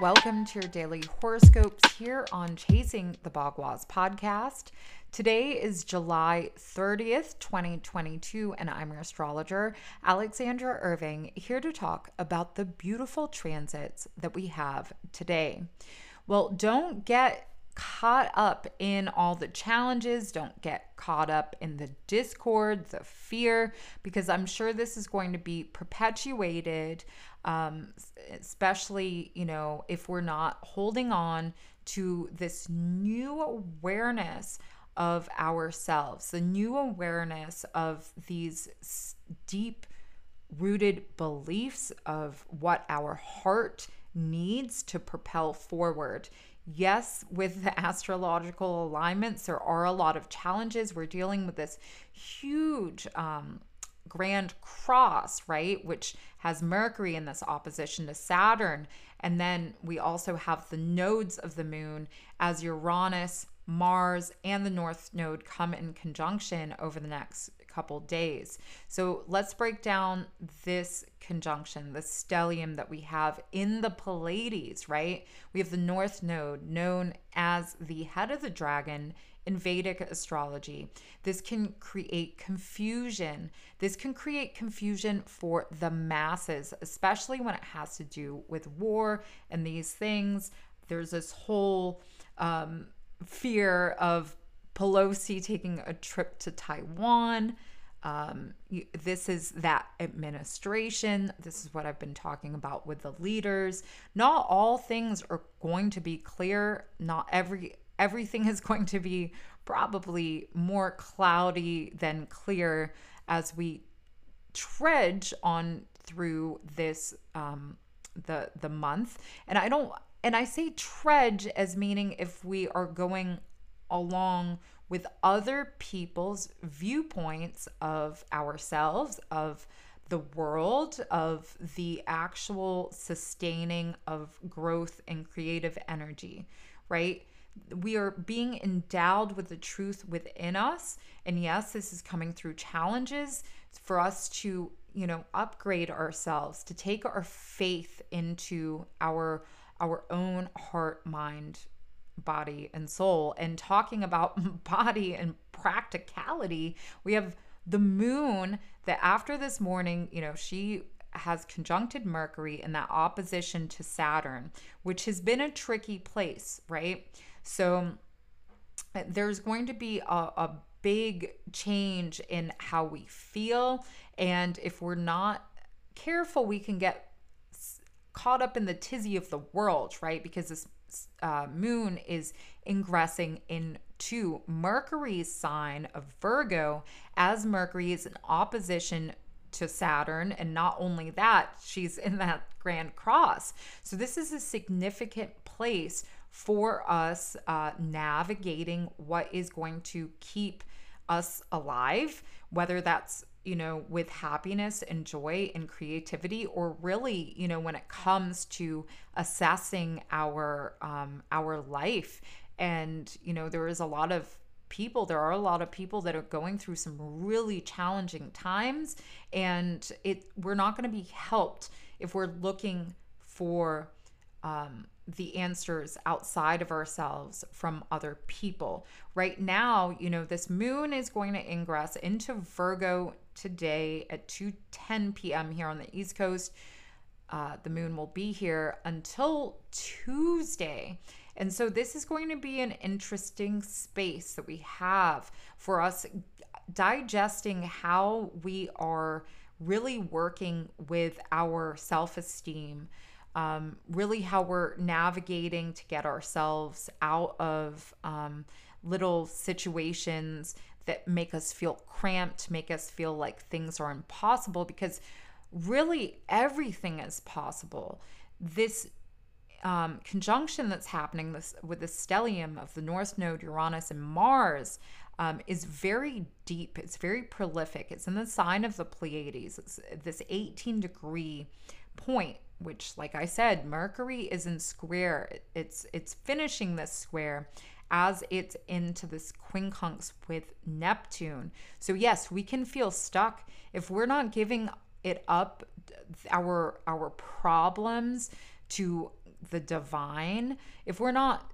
Welcome to your daily horoscopes here on Chasing the Bagua podcast. Today is July 30th, 2022, and I'm your astrologer, Alexandra Irving, here to talk about the beautiful transits that we have today. Well, don't get caught up in all the challenges. Don't get caught up in the discord, the fear, because I'm sure this is going to be perpetuated, um, especially, you know, if we're not holding on to this new awareness of ourselves, the new awareness of these deep rooted beliefs of what our heart needs to propel forward yes, with the astrological alignments, there are a lot of challenges. We're dealing with this huge um, grand cross, right? Which has Mercury in this opposition to Saturn. And then we also have the nodes of the moon as Uranus, Mars, and the North Node come in conjunction over the next couple days. So let's break down this conjunction, the stellium that we have in the Pleiades, right? We have the North Node, known as the head of the dragon in Vedic astrology. This can create confusion. This can create confusion for the masses, especially when it has to do with war and these things. There's this whole um, fear of Pelosi taking a trip to Taiwan. Um, this is that administration. This is what I've been talking about with the leaders. Not all things are going to be clear. Not every everything is going to be probably more cloudy than clear as we trudge on through this um, the the month. And I don't and I say trudge as meaning if we are going along with other people's viewpoints of ourselves, of the world, of the actual sustaining of growth and creative energy, right? We are being endowed with the truth within us. And yes, this is coming through challenges for us to, you know, upgrade ourselves, to take our faith into our our own heart, mind, body and soul. And talking about body and practicality, we have the moon that after this morning, you know, she has conjuncted Mercury in that opposition to Saturn, which has been a tricky place, right? So there's going to be a, a big change in how we feel. And if we're not careful, we can get caught up in the tizzy of the world, right? Because this uh, moon is ingressing into Mercury's sign of Virgo, as Mercury is in opposition to Saturn. And not only that, she's in that grand cross. So, this is a significant place for us uh, navigating what is going to keep us alive, whether that's you know, with happiness and joy and creativity, or really, you know, when it comes to assessing our um, our life. And you know, there is a lot of people there are a lot of people that are going through some really challenging times and it we're not going to be helped if we're looking for um, the answers outside of ourselves from other people. Right now, you know, this moon is going to ingress into Virgo today at 2:10 p.m. here on the East Coast. Uh, the moon will be here until Tuesday. And so this is going to be an interesting space that we have for us digesting how we are really working with our self-esteem um, really how we're navigating to get ourselves out of um, little situations that make us feel cramped, make us feel like things are impossible, because really everything is possible. This um, conjunction that's happening this, with the stellium of the North Node, Uranus, and Mars um, is very deep. It's very prolific. It's in the sign of the Pleiades. It's this 18 degree point which like I said, Mercury is in square. It's it's finishing this square as it's into this quincunx with Neptune. So yes, we can feel stuck if we're not giving it up our our problems to the divine, if we're not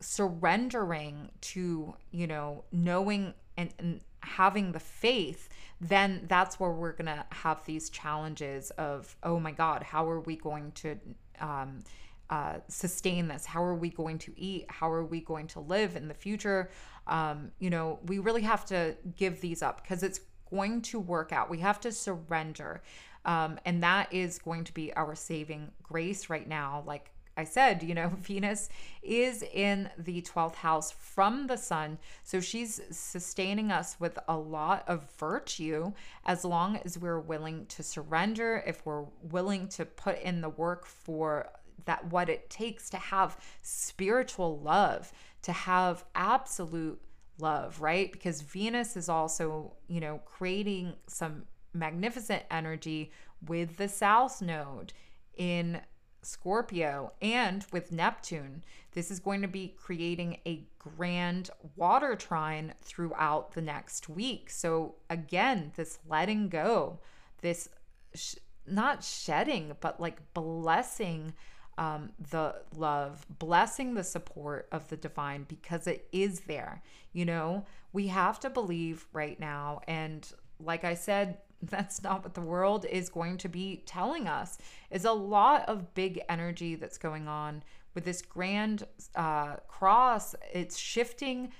surrendering to, you know, knowing and, and having the faith, then that's where we're going to have these challenges of, oh my God, how are we going to um, uh, sustain this? How are we going to eat? How are we going to live in the future? Um, you know, we really have to give these up because it's going to work out. We have to surrender. Um, and that is going to be our saving grace right now. Like I said, you know, Venus is in the 12th house from the sun. So she's sustaining us with a lot of virtue as long as we're willing to surrender, if we're willing to put in the work for that, what it takes to have spiritual love, to have absolute love, right? Because Venus is also, you know, creating some magnificent energy with the South Node in Scorpio and with Neptune. This is going to be creating a grand water trine throughout the next week. So, again, this letting go, this sh- not shedding, but like blessing um, the love, blessing the support of the divine because it is there. You know, we have to believe right now. And like I said, that's not what the world is going to be telling us. Is a lot of big energy that's going on with this grand uh, cross. It's shifting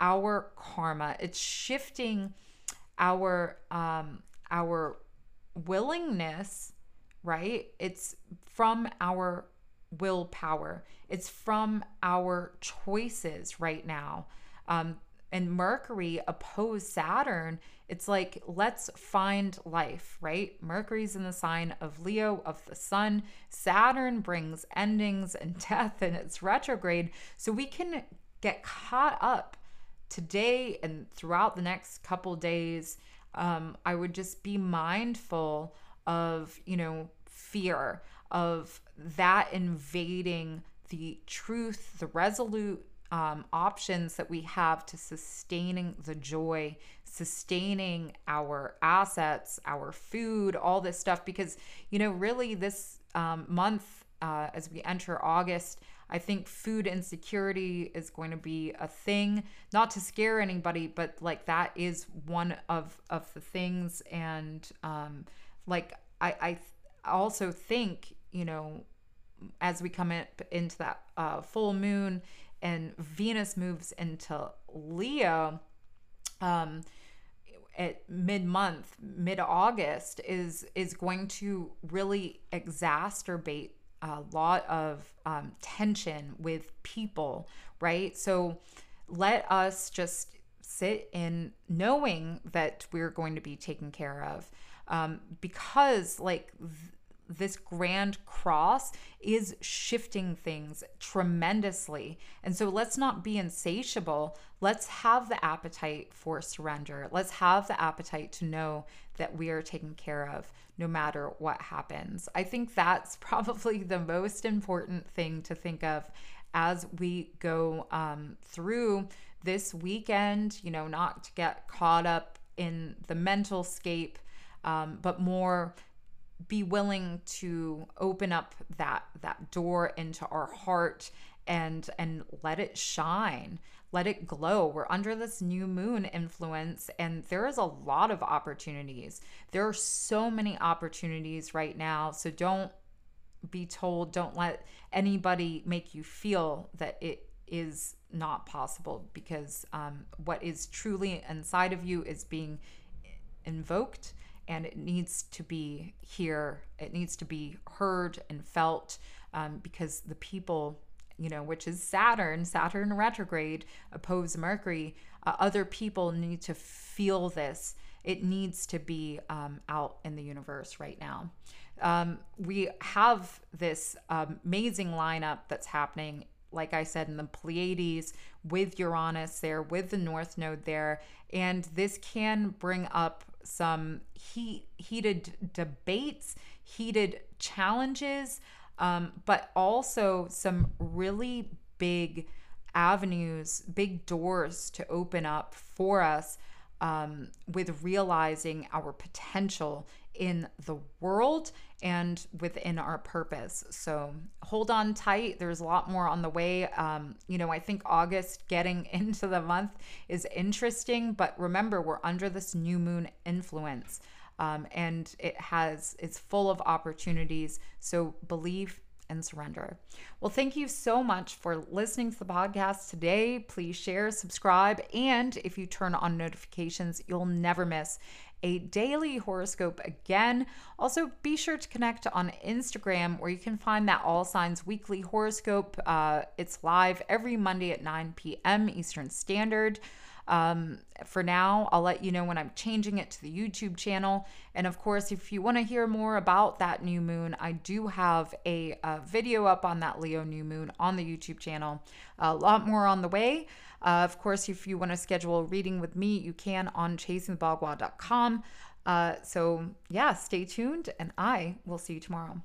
our karma. It's shifting our um, our willingness. Right. It's from our willpower. It's from our choices right now. Um, and Mercury opposed Saturn, it's like, let's find life, right? Mercury's in the sign of Leo, of the sun. Saturn brings endings and death, and it's retrograde. So we can get caught up today and throughout the next couple days. Um, I would just be mindful of, you know, fear, of that invading the truth, the resolute um, options that we have to sustaining the joy, sustaining our assets, our food, all this stuff. Because, you know, really this um, month, uh, as we enter August, I think food insecurity is going to be a thing, not to scare anybody, but like that is one of of the things. And um, like I, I also think, you know, as we come in, into that uh, full moon and Venus moves into Leo um, at mid month, mid August, is is going to really exacerbate a lot of um, tension with people, right? So let us just sit in knowing that we're going to be taken care of um, because like this grand cross is shifting things tremendously. And so let's not be insatiable. Let's have the appetite for surrender. Let's have the appetite to know that we are taken care of no matter what happens. I think that's probably the most important thing to think of as we go um, through this weekend, you know, not to get caught up in the mental scape, um, but more be willing to open up that that door into our heart and and let it shine let it glow. We're under this new moon influence and there is a lot of opportunities. There are so many opportunities right now so don't be told don't let anybody make you feel that it is not possible because um, what is truly inside of you is being invoked and it needs to be here. It needs to be heard and felt um, because the people, you know, which is Saturn, Saturn retrograde, oppose Mercury, uh, other people need to feel this. It needs to be um, out in the universe right now. Um, we have this amazing lineup that's happening like I said, in the Pleiades with Uranus there, with the North Node there. And this can bring up some heat, heated debates, heated challenges, um, but also some really big avenues, big doors to open up for us um, with realizing our potential in the world and within our purpose. So hold on tight. There's a lot more on the way. Um, you know, I think August getting into the month is interesting, but remember, we're under this new moon influence. Um, and it has it's full of opportunities so believe and surrender. Well, thank you so much for listening to the podcast today. Please share, subscribe, and if you turn on notifications, you'll never miss a daily horoscope again. Also, be sure to connect on Instagram where you can find that All Signs Weekly Horoscope. Uh, it's live every Monday at 9 p.m. Eastern Standard. Um, for now, I'll let you know when I'm changing it to the YouTube channel. And of course, if you want to hear more about that new moon, I do have a, a, video up on that Leo new moon on the YouTube channel. A lot more on the way. Uh, of course, if you want to schedule a reading with me, you can on chasingthebagua.com. Uh, so, yeah, stay tuned, and I will see you tomorrow.